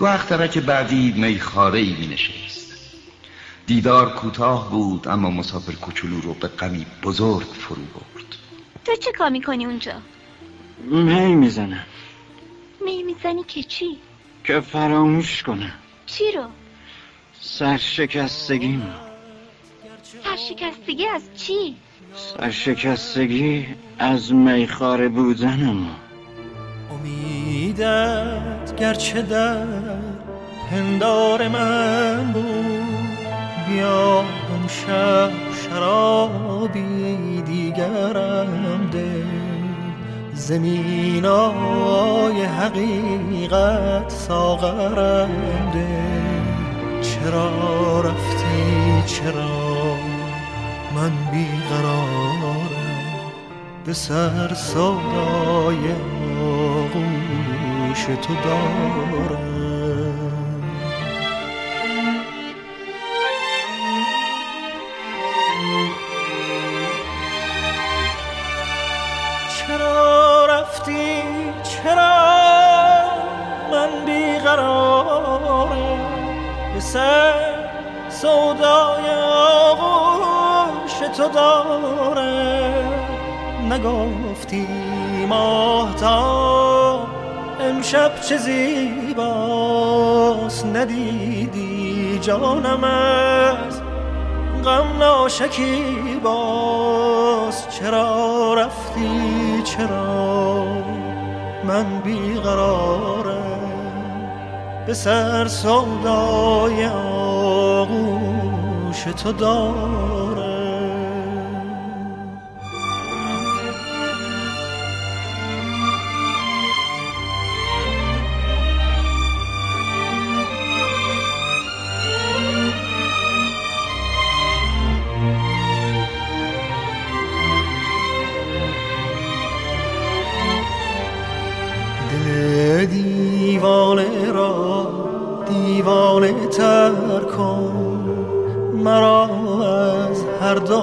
تو اخترک بعدی میخاره ای می نشست دیدار کوتاه بود اما مسافر کوچولو رو به غمی بزرگ فرو برد تو چه کار می‌کنی اونجا؟ می می‌زنم می می‌زنی که چی؟ که فراموش کنم چی رو؟ سرشکستگی سرشکستگی از چی؟ سرشکستگی از میخاره بودنم امیدت گرچه در پندار من بود بیا امشب شرابی دیگرم ده. زمینای حقیقت ساغرم ده. چرا رفتی؟ چرا من بیقرارم؟ به سر سودای آغوش تو دارم. چرا رفتی؟ چرا من بیقرارم به سر سودای آغوش تو دارم نگفتی ماهتا امشب چه زیباست ندیدی جانم از غم ناشکی باز چرا رفتی؟ چرا من بیقرارم؟ به سر سودای آغوش تو دارم. دیوانه تر کن. مرا از هر دو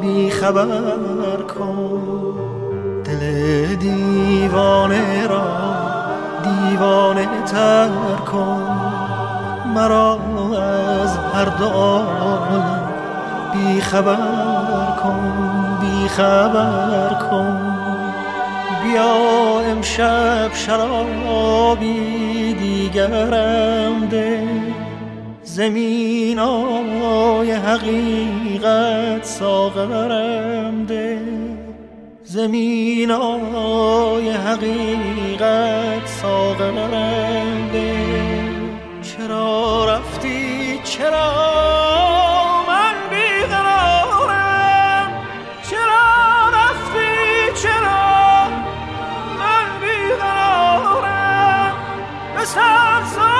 بی خبر کن. دل دیوانه را دیوانه تر کن. مرا از هر دو بی خبر کن بی خبر کن. بیا امشب شرابی دیگرم ده. زمین آی حقیقت ساغرم ده. زمین آی حقیقت ساغرم ده. چرا رفتی؟ چرا I'm sorry.